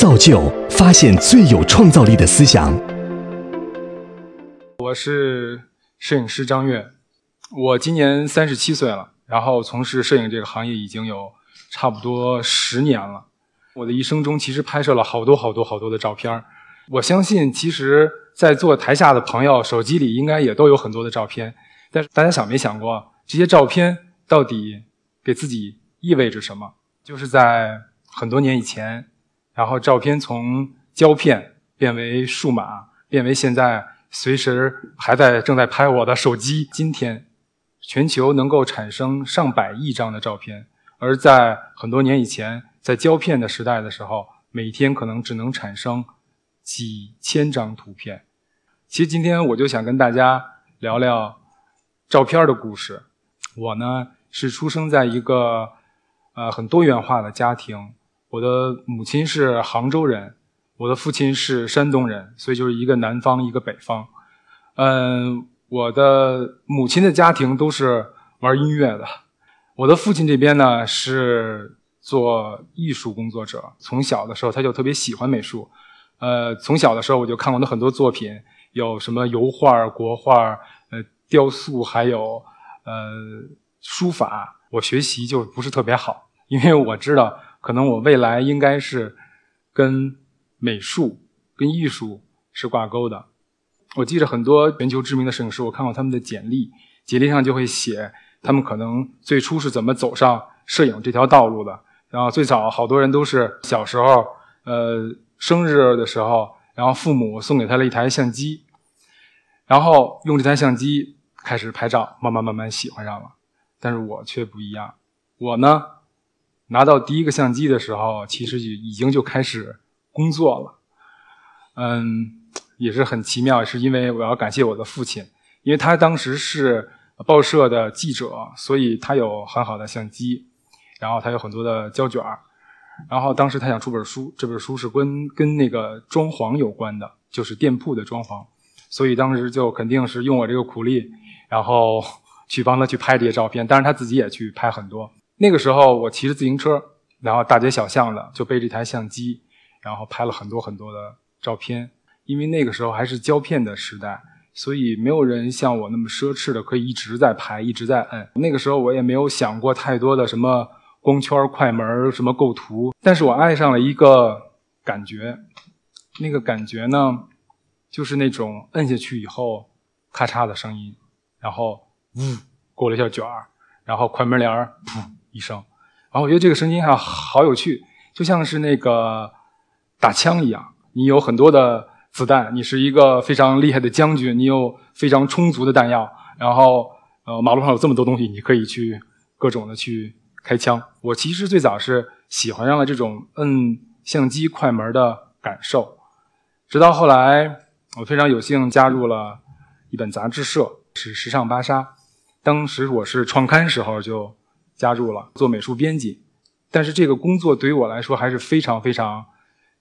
造就发现最有创造力的思想。我是摄影师张悦，我今年三十七岁了，然后从事摄影这个行业已经有差不多十年了。我的一生中其实拍摄了好多好多好多的照片我相信，其实，在座台下的朋友手机里应该也都有很多的照片，但是大家想没想过，这些照片到底给自己意味着什么？就是在很多年以前，然后照片从胶片变为数码，变为现在随时还在正在拍我的手机。今天，全球能够产生上百亿张的照片，而在很多年以前，在胶片的时代的时候，每天可能只能产生。几千张图片，其实今天我就想跟大家聊聊照片的故事。我呢是出生在一个呃很多元化的家庭，我的母亲是杭州人，我的父亲是山东人，所以就是一个南方一个北方。嗯，我的母亲的家庭都是玩音乐的，我的父亲这边呢是做艺术工作者，从小的时候他就特别喜欢美术。呃，从小的时候我就看过他很多作品，有什么油画、国画、呃雕塑，还有呃书法。我学习就不是特别好，因为我知道可能我未来应该是跟美术、跟艺术是挂钩的。我记着很多全球知名的摄影师，我看过他们的简历，简历上就会写他们可能最初是怎么走上摄影这条道路的。然后最早好多人都是小时候，呃。生日的时候，然后父母送给他了一台相机，然后用这台相机开始拍照，慢慢慢慢喜欢上了。但是我却不一样，我呢拿到第一个相机的时候，其实就已经就开始工作了。嗯，也是很奇妙，是因为我要感谢我的父亲，因为他当时是报社的记者，所以他有很好的相机，然后他有很多的胶卷。然后当时他想出本书，这本书是跟跟那个装潢有关的，就是店铺的装潢，所以当时就肯定是用我这个苦力，然后去帮他去拍这些照片。当然他自己也去拍很多。那个时候我骑着自行车，然后大街小巷的就背着一台相机，然后拍了很多很多的照片。因为那个时候还是胶片的时代，所以没有人像我那么奢侈的可以一直在拍，一直在摁。那个时候我也没有想过太多的什么。光圈、快门什么构图，但是我爱上了一个感觉，那个感觉呢，就是那种摁下去以后，咔嚓的声音，然后呜过了一下卷儿，然后快门帘儿噗一声，然后我觉得这个声音还好有趣，就像是那个打枪一样，你有很多的子弹，你是一个非常厉害的将军，你有非常充足的弹药，然后呃马路上有这么多东西，你可以去各种的去。开枪，我其实最早是喜欢上了这种摁相机快门的感受，直到后来我非常有幸加入了一本杂志社，是《时尚芭莎》，当时我是创刊时候就加入了做美术编辑，但是这个工作对于我来说还是非常非常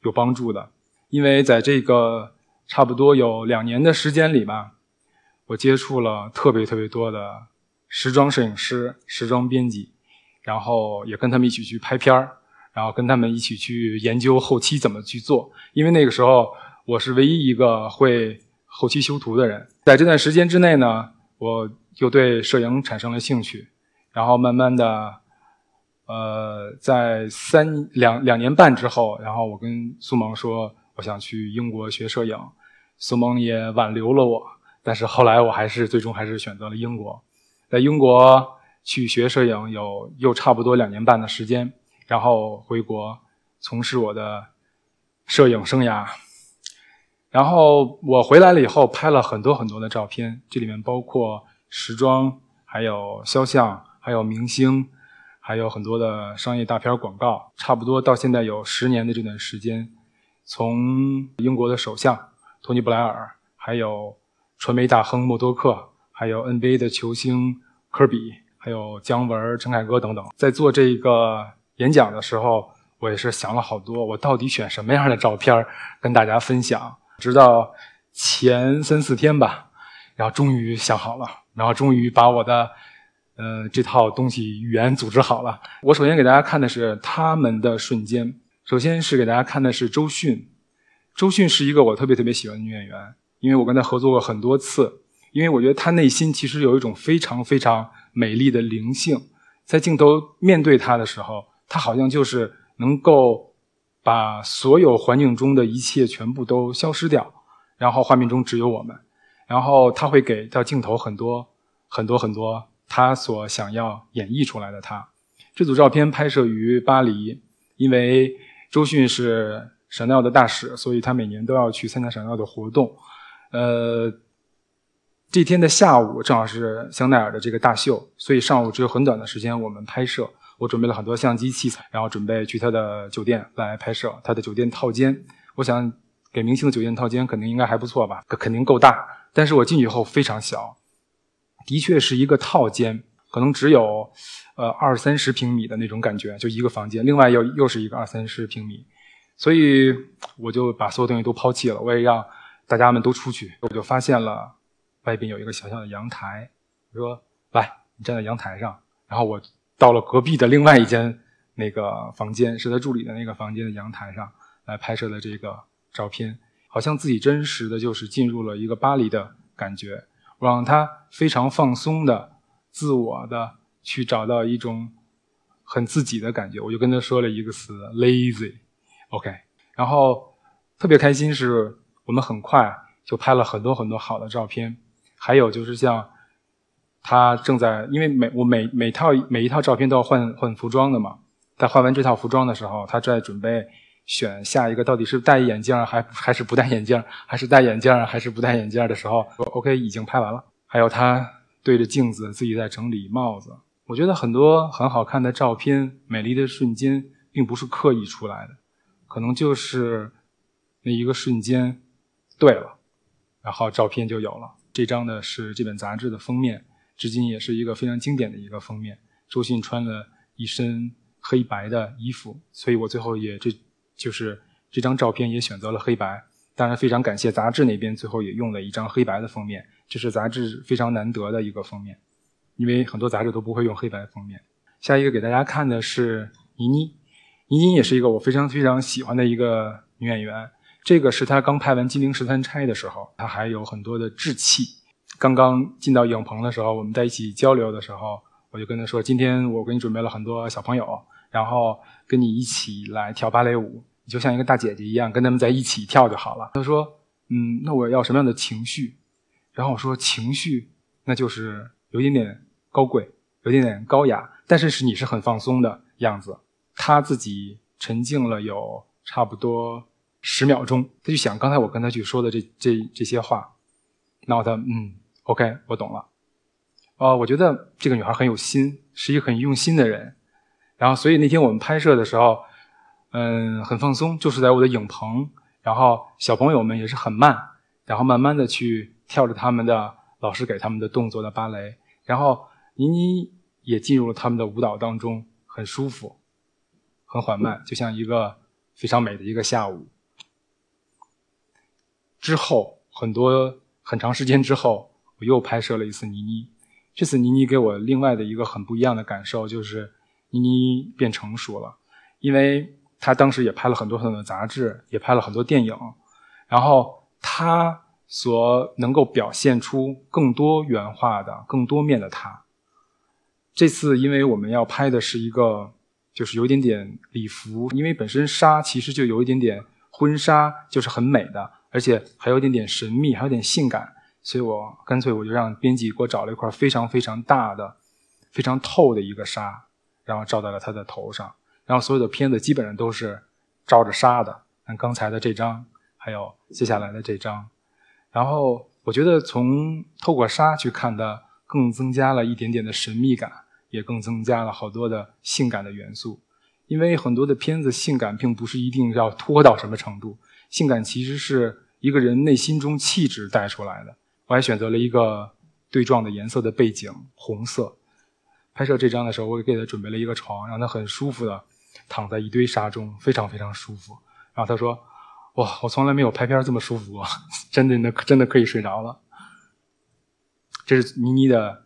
有帮助的，因为在这个差不多有两年的时间里吧，我接触了特别特别多的时装摄影师、时装编辑。然后也跟他们一起去拍片儿，然后跟他们一起去研究后期怎么去做。因为那个时候我是唯一一个会后期修图的人。在这段时间之内呢，我就对摄影产生了兴趣。然后慢慢的，呃，在三两两年半之后，然后我跟苏萌说我想去英国学摄影，苏萌也挽留了我。但是后来我还是最终还是选择了英国，在英国。去学摄影有又差不多两年半的时间，然后回国从事我的摄影生涯。然后我回来了以后，拍了很多很多的照片，这里面包括时装，还有肖像，还有明星，还有很多的商业大片广告。差不多到现在有十年的这段时间，从英国的首相托尼·布莱尔，还有传媒大亨默多克，还有 NBA 的球星科比。还有姜文、陈凯歌等等，在做这个演讲的时候，我也是想了好多，我到底选什么样的照片跟大家分享。直到前三四天吧，然后终于想好了，然后终于把我的呃这套东西语言组织好了。我首先给大家看的是他们的瞬间，首先是给大家看的是周迅，周迅是一个我特别特别喜欢的女演员，因为我跟她合作过很多次。因为我觉得她内心其实有一种非常非常美丽的灵性，在镜头面对她的时候，她好像就是能够把所有环境中的一切全部都消失掉，然后画面中只有我们，然后她会给到镜头很多很多很多他所想要演绎出来的他。这组照片拍摄于巴黎，因为周迅是闪耀的大使，所以她每年都要去参加闪耀的活动，呃。这天的下午正好是香奈儿的这个大秀，所以上午只有很短的时间我们拍摄。我准备了很多相机器材，然后准备去他的酒店来拍摄他的酒店套间。我想给明星的酒店套间肯定应该还不错吧，肯定够大。但是我进去后非常小，的确是一个套间，可能只有呃二三十平米的那种感觉，就一个房间。另外又又是一个二三十平米，所以我就把所有东西都抛弃了，我也让大家们都出去。我就发现了。外边有一个小小的阳台，我说：“来，你站在阳台上。”然后我到了隔壁的另外一间那个房间，是他助理的那个房间的阳台上来拍摄的这个照片，好像自己真实的就是进入了一个巴黎的感觉。我让他非常放松的、自我的去找到一种很自己的感觉。我就跟他说了一个词：“lazy”，OK。然后特别开心是我们很快就拍了很多很多好的照片。还有就是像，他正在，因为每我每每套每一套照片都要换换服装的嘛。在换完这套服装的时候，他正在准备选下一个到底是戴眼镜还 还是不戴眼镜，还是戴眼镜还是不戴眼镜的时候，OK 已经拍完了。还有他对着镜子自己在整理帽子。我觉得很多很好看的照片、美丽的瞬间，并不是刻意出来的，可能就是那一个瞬间对了，然后照片就有了。这张呢是这本杂志的封面，至今也是一个非常经典的一个封面。周迅穿了一身黑白的衣服，所以我最后也这就是这张照片也选择了黑白。当然非常感谢杂志那边最后也用了一张黑白的封面，这是杂志非常难得的一个封面，因为很多杂志都不会用黑白封面。下一个给大家看的是倪妮，倪妮也是一个我非常非常喜欢的一个女演员。这个是她刚拍完《金陵十三钗》的时候，她还有很多的稚气。刚刚进到影棚的时候，我们在一起交流的时候，我就跟她说：“今天我给你准备了很多小朋友，然后跟你一起来跳芭蕾舞，你就像一个大姐姐一样，跟他们在一起跳就好了。”他说：“嗯，那我要什么样的情绪？”然后我说：“情绪，那就是有一点点高贵，有一点点高雅，但是是你是很放松的样子。”他自己沉静了有差不多。十秒钟，他就想刚才我跟他去说的这这这些话，然后他嗯，OK，我懂了。哦，我觉得这个女孩很有心，是一个很用心的人。然后，所以那天我们拍摄的时候，嗯，很放松，就是在我的影棚。然后小朋友们也是很慢，然后慢慢的去跳着他们的老师给他们的动作的芭蕾。然后倪妮也进入了他们的舞蹈当中，很舒服，很缓慢，就像一个非常美的一个下午。之后很多很长时间之后，我又拍摄了一次倪妮。这次倪妮给我另外的一个很不一样的感受，就是倪妮变成熟了，因为她当时也拍了很多很多的杂志，也拍了很多电影，然后她所能够表现出更多元化的、更多面的她。这次因为我们要拍的是一个，就是有一点点礼服，因为本身纱其实就有一点点婚纱，就是很美的。而且还有一点点神秘，还有点性感，所以我干脆我就让编辑给我找了一块非常非常大的、非常透的一个纱，然后照在了他的头上。然后所有的片子基本上都是照着纱的，像刚才的这张，还有接下来的这张。然后我觉得从透过纱去看的，更增加了一点点的神秘感，也更增加了好多的性感的元素。因为很多的片子性感并不是一定要拖到什么程度。性感其实是一个人内心中气质带出来的。我还选择了一个对撞的颜色的背景，红色。拍摄这张的时候，我给他准备了一个床，让他很舒服的躺在一堆沙中，非常非常舒服。然后他说：“哇，我从来没有拍片这么舒服过，真的，那真的可以睡着了。”这是倪妮的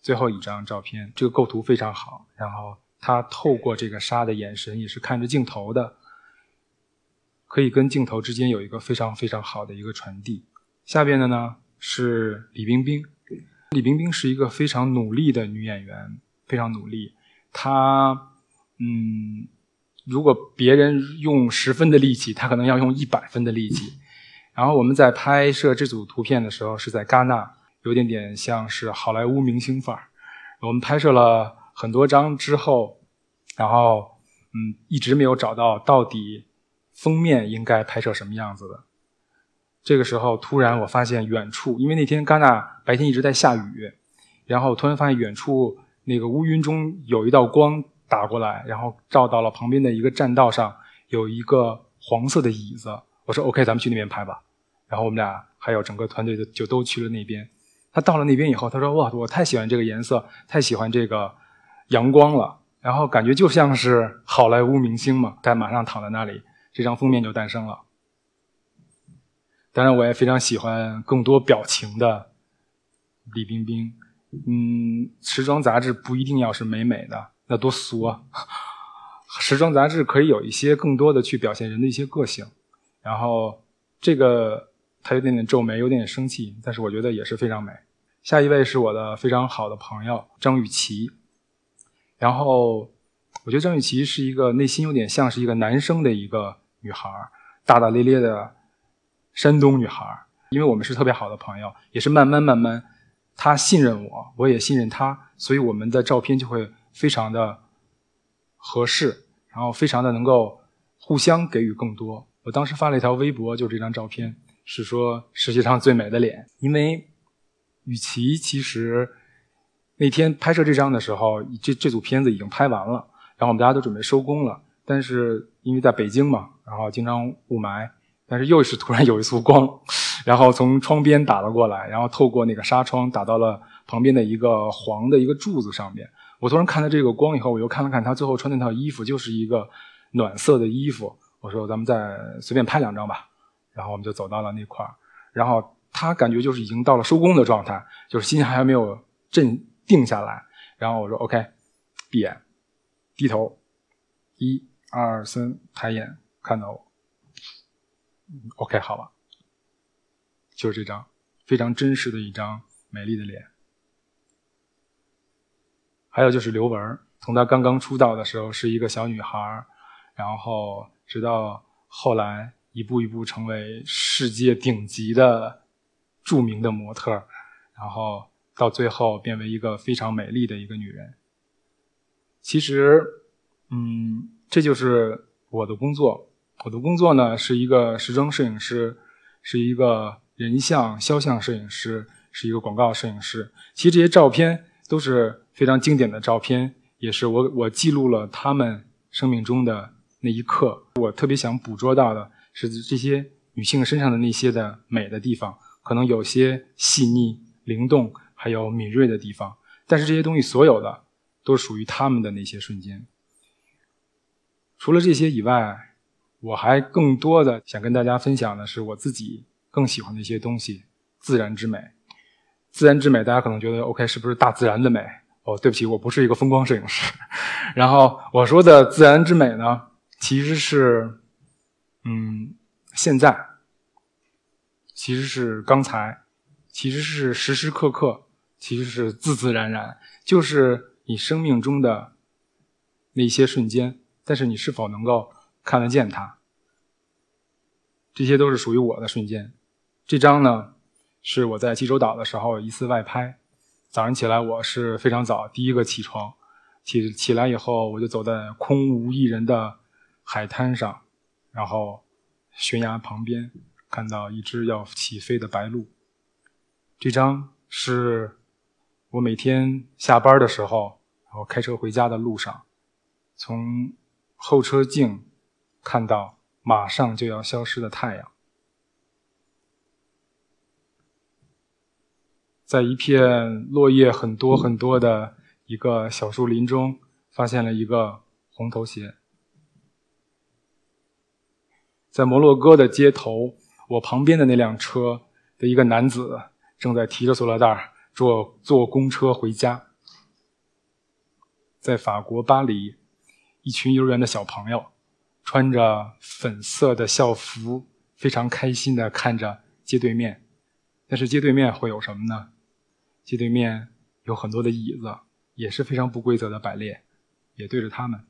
最后一张照片，这个构图非常好。然后他透过这个沙的眼神，也是看着镜头的。可以跟镜头之间有一个非常非常好的一个传递。下边的呢是李冰冰，李冰冰是一个非常努力的女演员，非常努力。她，嗯，如果别人用十分的力气，她可能要用一百分的力气。然后我们在拍摄这组图片的时候，是在戛纳，有点点像是好莱坞明星范儿。我们拍摄了很多张之后，然后，嗯，一直没有找到到底封面应该拍摄什么样子的。这个时候，突然我发现远处，因为那天戛纳白天一直在下雨，然后突然发现远处那个乌云中有一道光打过来，然后照到了旁边的一个栈道上，有一个黄色的椅子。我说：“OK，咱们去那边拍吧。”然后我们俩还有整个团队的就都去了那边。他到了那边以后，他说：“哇，我太喜欢这个颜色，太喜欢这个阳光了。”然后感觉就像是好莱坞明星嘛，他马上躺在那里，这张封面就诞生了。当然，我也非常喜欢更多表情的李冰冰。嗯，时装杂志不一定要是美美的，那多俗啊！时装杂志可以有一些更多的去表现人的一些个性。然后这个他有点点皱眉，有点点生气，但是我觉得也是非常美。下一位是我的非常好的朋友张雨绮。然后我觉得张雨绮是一个内心有点像是一个男生的一个女孩，大大咧咧的山东女孩。因为我们是特别好的朋友，也是慢慢慢慢，她信任我，我也信任她，所以我们的照片就会非常的合适，然后非常的能够互相给予更多。我当时发了一条微博，就这张照片，是说世界上最美的脸。因为雨琦其实那天拍摄这张的时候，这这组片子已经拍完了，然后我们大家都准备收工了。但是因为在北京嘛，然后经常雾霾，但是又是突然有一束光，然后从窗边打了过来，然后透过那个纱窗打到了旁边的一个黄的一个柱子上面。我突然看到这个光以后，我又看了看他最后穿那套衣服，就是一个暖色的衣服。我说咱们再随便拍两张吧，然后我们就走到了那块儿，然后他感觉就是已经到了收工的状态，就是心还没有镇定下来。然后我说 OK，闭眼，低头，一二三，抬眼看到我，OK 好了，就是这张非常真实的一张美丽的脸。还有就是刘雯，从她刚刚出道的时候是一个小女孩，然后。直到后来一步一步成为世界顶级的著名的模特，然后到最后变为一个非常美丽的一个女人。其实，嗯，这就是我的工作。我的工作呢是一个时装摄影师，是一个人像肖像摄影师，是一个广告摄影师。其实这些照片都是非常经典的照片，也是我我记录了他们生命中的。那一刻，我特别想捕捉到的是这些女性身上的那些的美的地方，可能有些细腻、灵动，还有敏锐的地方。但是这些东西所有的都属于她们的那些瞬间。除了这些以外，我还更多的想跟大家分享的是我自己更喜欢的一些东西——自然之美。自然之美，大家可能觉得 OK，是不是大自然的美？哦，对不起，我不是一个风光摄影师。然后我说的自然之美呢？其实是，嗯，现在，其实是刚才，其实是时时刻刻，其实是自自然然，就是你生命中的那些瞬间。但是你是否能够看得见它？这些都是属于我的瞬间。这张呢，是我在济州岛的时候一次外拍。早上起来我是非常早，第一个起床，起起来以后我就走在空无一人的。海滩上，然后悬崖旁边看到一只要起飞的白鹭。这张是我每天下班的时候，然后开车回家的路上，从后车镜看到马上就要消失的太阳，在一片落叶很多很多的一个小树林中，发现了一个红头鞋。在摩洛哥的街头，我旁边的那辆车的一个男子正在提着塑料袋坐坐公车回家。在法国巴黎，一群幼儿园的小朋友穿着粉色的校服，非常开心的看着街对面。但是街对面会有什么呢？街对面有很多的椅子，也是非常不规则的摆列，也对着他们。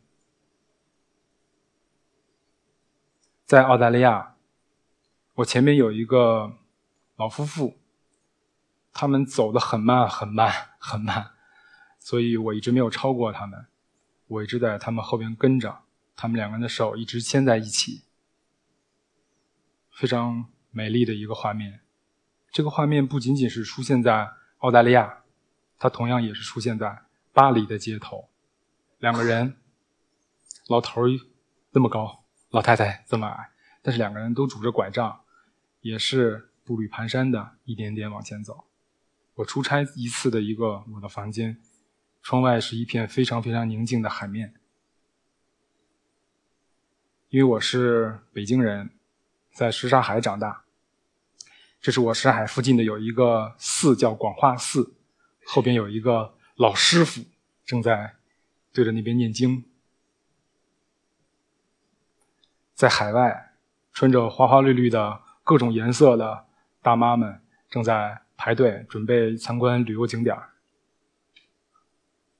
在澳大利亚，我前面有一个老夫妇，他们走得很慢，很慢，很慢，所以我一直没有超过他们。我一直在他们后边跟着，他们两个人的手一直牵在一起，非常美丽的一个画面。这个画面不仅仅是出现在澳大利亚，它同样也是出现在巴黎的街头。两个人，老头儿这么高，老太太这么矮，但是两个人都拄着拐杖，也是步履蹒跚的一点点往前走。我出差一次的一个我的房间。窗外是一片非常非常宁静的海面，因为我是北京人，在什刹海长大。这是我什刹海附近的有一个寺叫广化寺，后边有一个老师傅正在对着那边念经。在海外，穿着花花绿绿的各种颜色的大妈们正在排队准备参观旅游景点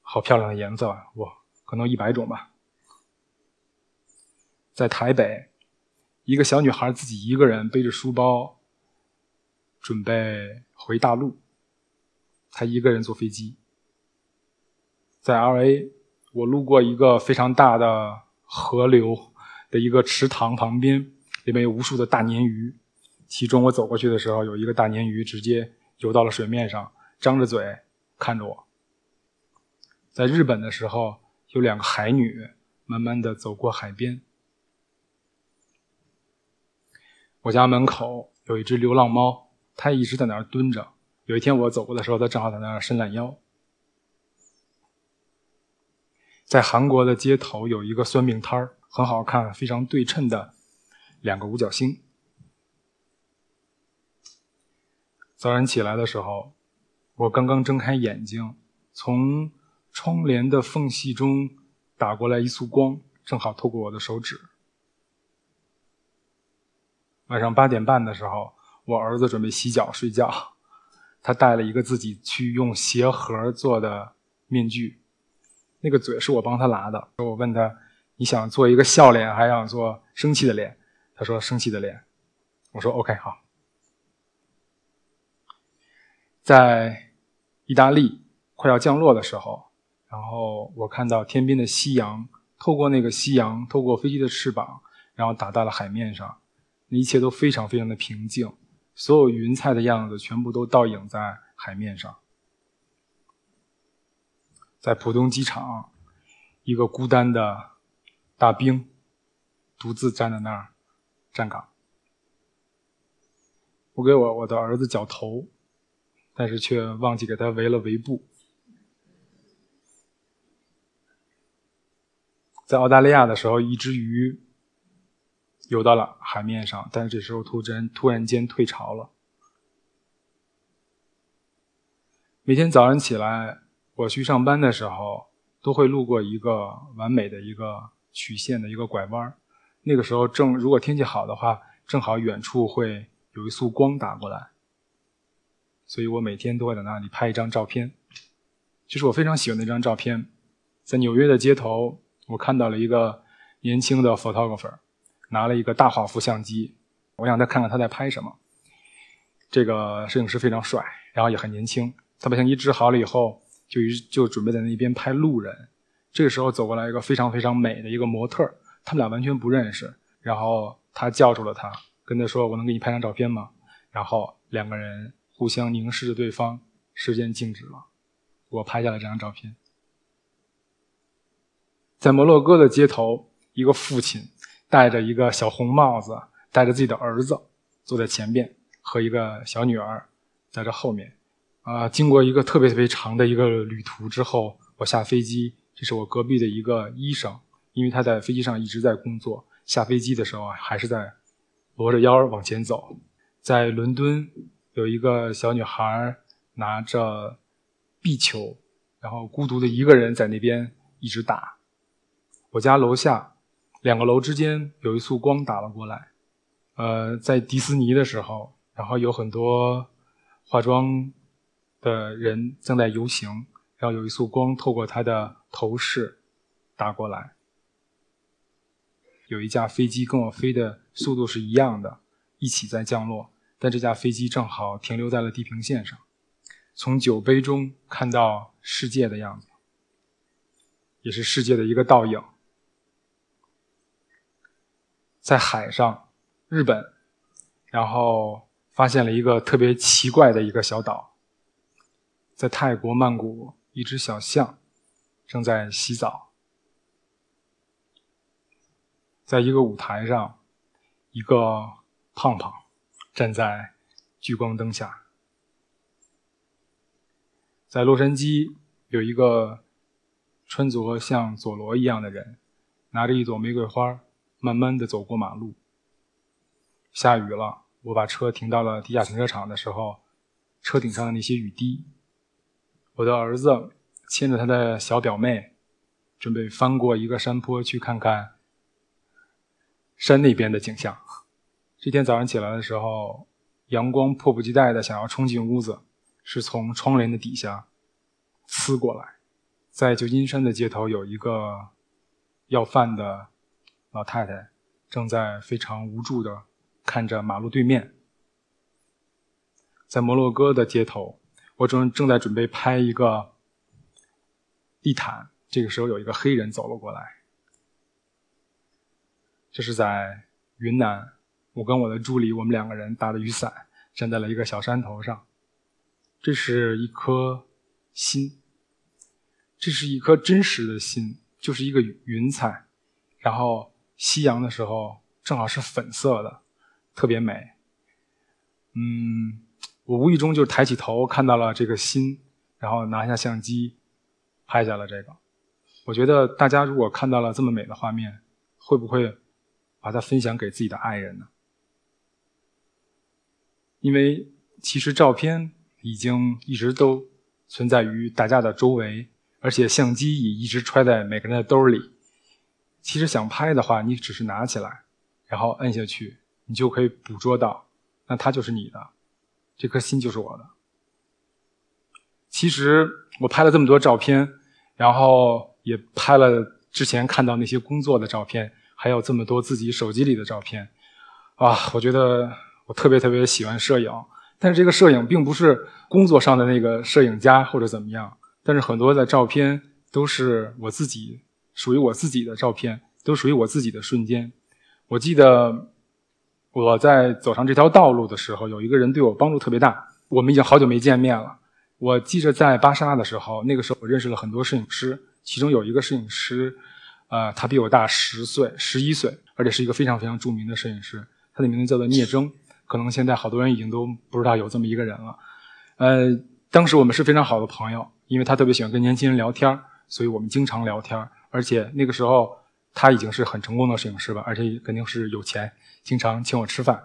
好漂亮的颜色，哇，可能一百种吧。在台北，一个小女孩自己一个人背着书包，准备回大陆。她一个人坐飞机。在 L.A.，我路过一个非常大的河流的一个池塘旁边，里面有无数的大鲶鱼。其中我走过去的时候，有一个大鲶鱼直接游到了水面上，张着嘴看着我。在日本的时候，有两个海女慢慢的走过海边。我家门口有一只流浪猫，它一直在那儿蹲着。有一天我走过的时候，它正好在那儿伸懒腰。在韩国的街头有一个酸命摊儿，很好看，非常对称的两个五角星。早上起来的时候，我刚刚睁开眼睛，从。窗帘的缝隙中打过来一束光，正好透过我的手指。晚上八点半的时候，我儿子准备洗脚睡觉，他戴了一个自己去用鞋盒做的面具，那个嘴是我帮他拿的。我问他：“你想做一个笑脸，还想做生气的脸？”他说：“生气的脸。”我说：“OK，好。”在意大利快要降落的时候。然后我看到天边的夕阳，透过那个夕阳，透过飞机的翅膀，然后打到了海面上，那一切都非常非常的平静，所有云彩的样子全部都倒影在海面上。在浦东机场，一个孤单的大兵独自站在那儿站岗。我给我我的儿子绞头，但是却忘记给他围了围布。在澳大利亚的时候，一只鱼游到了海面上，但是这时候突然突然间退潮了。每天早上起来，我去上班的时候，都会路过一个完美的一个曲线的一个拐弯那个时候正如果天气好的话，正好远处会有一束光打过来，所以我每天都会在那里拍一张照片。这是我非常喜欢的一张照片，在纽约的街头。我看到了一个年轻的 photographer，拿了一个大画幅相机，我想再看看他在拍什么。这个摄影师非常帅，然后也很年轻。他把相机支好了以后，就一就准备在那边拍路人。这个时候走过来一个非常非常美的一个模特，他们俩完全不认识。然后他叫住了他，跟他说：“我能给你拍张照片吗？”然后两个人互相凝视着对方，时间静止了。我拍下了这张照片。在摩洛哥的街头，一个父亲戴着一个小红帽子，带着自己的儿子坐在前边，和一个小女儿在这后面。啊，经过一个特别特别长的一个旅途之后，我下飞机。这是我隔壁的一个医生，因为他在飞机上一直在工作，下飞机的时候还是在罗着腰往前走。在伦敦，有一个小女孩拿着壁球，然后孤独的一个人在那边一直打。我家楼下两个楼之间有一束光打了过来。呃，在迪士尼的时候，然后有很多化妆的人正在游行，然后有一束光透过他的头饰打过来。有一架飞机跟我飞的速度是一样的，一起在降落，但这架飞机正好停留在了地平线上。从酒杯中看到世界的样子，也是世界的一个倒影。在海上，日本，然后发现了一个特别奇怪的一个小岛。在泰国曼谷，一只小象正在洗澡。在一个舞台上，一个胖胖站在聚光灯下。在洛杉矶，有一个穿着像佐罗一样的人，拿着一朵玫瑰花，慢慢的走过马路。下雨了，我把车停到了地下停车场的时候，车顶上的那些雨滴，我的儿子牵着他的小表妹，准备翻过一个山坡去看看。山那边的景象。这天早上起来的时候，阳光迫不及待的想要冲进屋子，是从窗帘的底下呲过来。在旧金山的街头，有一个要饭的老太太，正在非常无助的看着马路对面。在摩洛哥的街头，我正正在准备拍一个地毯，这个时候有一个黑人走了过来。这是在云南，我跟我的助理，我们两个人打着雨伞，站在了一个小山头上。这是一颗心，这是一颗真实的心，就是一个云彩。然后夕阳的时候，正好是粉色的，特别美。嗯，我无意中就抬起头看到了这个心，然后拿下相机，拍下了这个。我觉得大家如果看到了这么美的画面，会不会？把它分享给自己的爱人呢？因为其实照片已经一直都存在于大家的周围，而且相机也一直揣在每个人的兜里。其实想拍的话，你只是拿起来，然后摁下去，你就可以捕捉到，那它就是你的，这颗心就是我的。其实我拍了这么多照片，然后也拍了之前看到那些工作的照片。还有这么多自己手机里的照片，啊，我觉得我特别特别喜欢摄影，但是这个摄影并不是工作上的那个摄影家或者怎么样，但是很多的照片都是我自己属于我自己的照片，都属于我自己的瞬间。我记得我在走上这条道路的时候，有一个人对我帮助特别大。我们已经好久没见面了。我记着在巴沙的时候，那个时候我认识了很多摄影师，其中有一个摄影师。啊，他比我大十岁、十一岁，而且是一个非常非常著名的摄影师。他的名字叫做聂征，可能现在好多人已经都不知道有这么一个人了。呃，当时我们是非常好的朋友，因为他特别喜欢跟年轻人聊天所以我们经常聊天而且那个时候他已经是很成功的摄影师了，而且肯定是有钱，经常请我吃饭，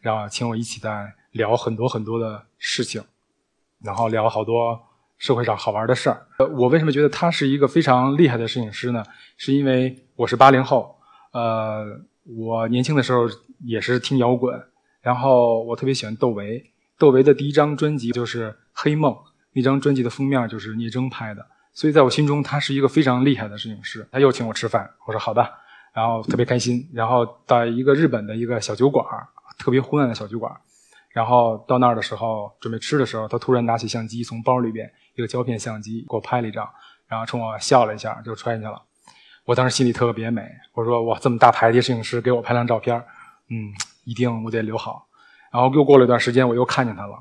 然后请我一起在聊很多很多的事情，然后聊好多。社会上好玩的事儿，我为什么觉得他是一个非常厉害的摄影师呢？是因为我是八零后，呃，我年轻的时候也是听摇滚，然后我特别喜欢窦唯，窦唯的第一张专辑就是《黑梦》，那张专辑的封面就是聂征拍的，所以在我心中他是一个非常厉害的摄影师。他又请我吃饭，我说好的，然后特别开心，然后到一个日本的一个小酒馆，特别昏暗的小酒馆。然后到那儿的时候，准备吃的时候，他突然拿起相机，从包里边一个胶片相机给我拍了一张，然后冲我笑了一下，就穿进去了。我当时心里特别美，我说哇，这么大牌的摄影师给我拍张照片，嗯，一定我得留好。然后又过了一段时间，我又看见他了，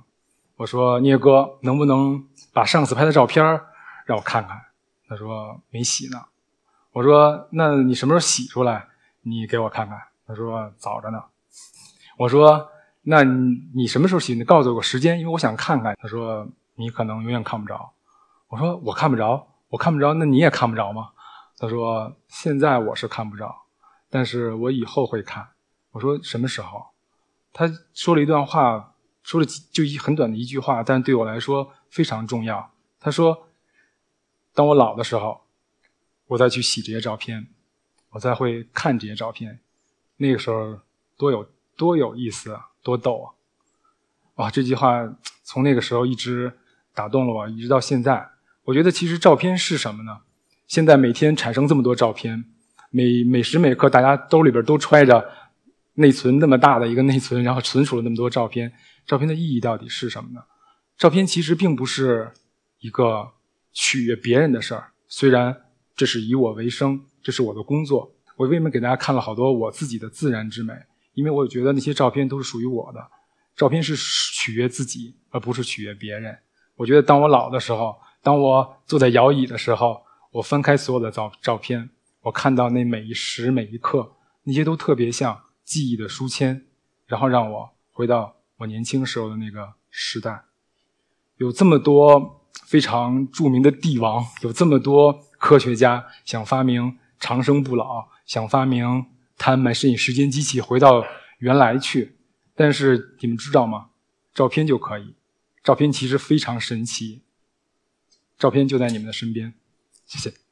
我说聂哥，能不能把上次拍的照片让我看看？他说没洗呢。我说那你什么时候洗出来？你给我看看。他说早着呢。我说。那你你什么时候洗？你告诉我时间，因为我想看看。他说你可能永远看不着。我说我看不着，我看不着，那你也看不着吗？他说现在我是看不着，但是我以后会看。我说什么时候？他说了一段话，说了就一很短的一句话，但对我来说非常重要。他说，当我老的时候，我再去洗这些照片，我再会看这些照片。那个时候多有多有意思啊，多逗啊！哇，这句话从那个时候一直打动了我，一直到现在。我觉得其实照片是什么呢？现在每天产生这么多照片，每每时每刻大家兜里边都揣着内存那么大的一个内存，然后存储了那么多照片。照片的意义到底是什么呢？照片其实并不是一个取悦别人的事儿，虽然这是以我为生，这是我的工作。我为什么给大家看了好多我自己的自然之美？因为我觉得那些照片都是属于我的。照片是取悦自己，而不是取悦别人。我觉得当我老的时候，当我坐在摇椅的时候，我翻开所有的照照片，我看到那每一时每一刻，那些都特别像记忆的书签，然后让我回到我年轻时候的那个时代。有这么多非常著名的帝王，有这么多科学家想发明长生不老。想发明摊买摄影时间机器回到原来去，但是你们知道吗？照片就可以，照片其实非常神奇。照片就在你们的身边，谢谢。